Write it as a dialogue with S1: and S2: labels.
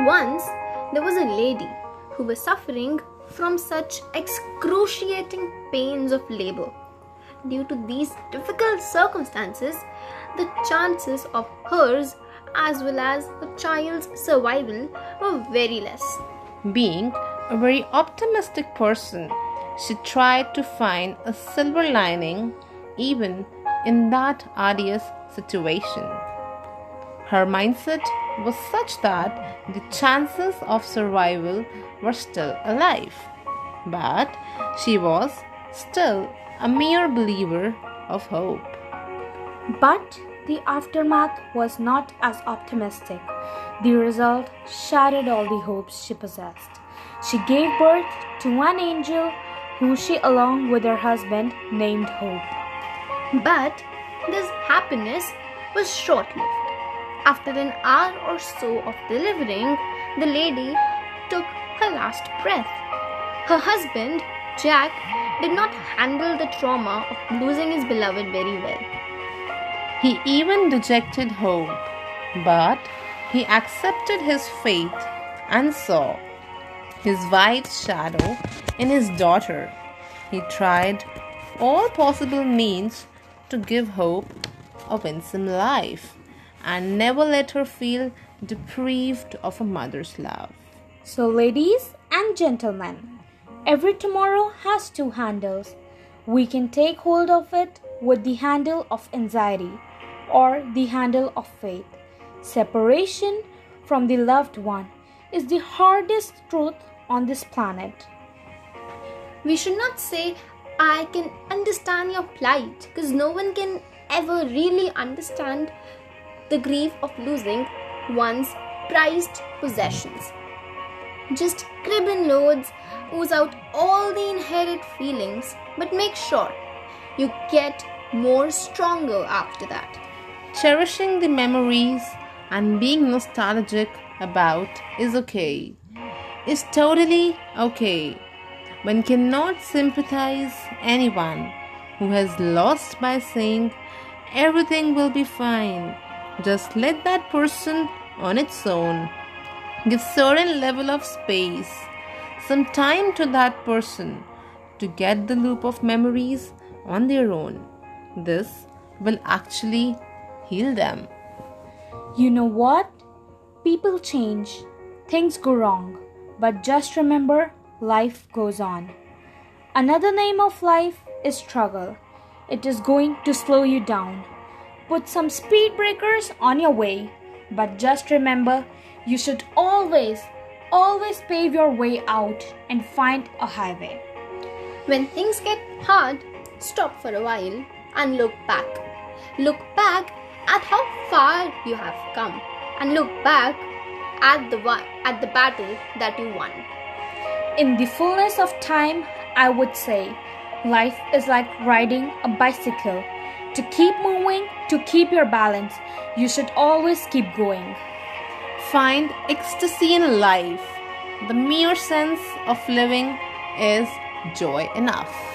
S1: Once there was a lady who was suffering from such excruciating pains of labor. Due to these difficult circumstances, the chances of hers as well as the child's survival were very less.
S2: Being a very optimistic person, she tried to find a silver lining even in that arduous situation. Her mindset was such that the chances of survival were still alive, but she was still a mere believer of hope.
S3: But the aftermath was not as optimistic. The result shattered all the hopes she possessed. She gave birth to one angel who she, along with her husband, named Hope.
S1: But this happiness was short lived. After an hour or so of delivering, the lady took her last breath. Her husband, Jack, did not handle the trauma of losing his beloved very well.
S2: He even dejected hope, but he accepted his fate and saw his white shadow in his daughter. He tried all possible means to give hope a winsome life and never let her feel deprived of a mother's love.
S3: So, ladies and gentlemen, every tomorrow has two handles. We can take hold of it with the handle of anxiety or the handle of faith. Separation from the loved one is the hardest truth on this planet.
S1: We should not say, I can understand your plight, because no one can ever really understand the grief of losing one's prized possessions. Just crib in loads, ooze out all the inherent feelings, but make sure you get more stronger after that.
S2: Cherishing the memories and being nostalgic about is okay. It's totally okay. One cannot sympathize anyone who has lost by saying everything will be fine. Just let that person on its own. Give certain level of space, some time to that person to get the loop of memories on their own. This will actually heal them.
S3: You know what? People change, things go wrong, but just remember life goes on. Another name of life is struggle. It is going to slow you down. Put some speed breakers on your way, but just remember you should always, always pave your way out and find a highway.
S1: When things get hard, stop for a while and look back. Look back at how far you have come and look back at the at the battle that you won.
S3: In the fullness of time, I would say life is like riding a bicycle. To keep moving, to keep your balance, you should always keep going.
S2: Find ecstasy in life. The mere sense of living is joy enough.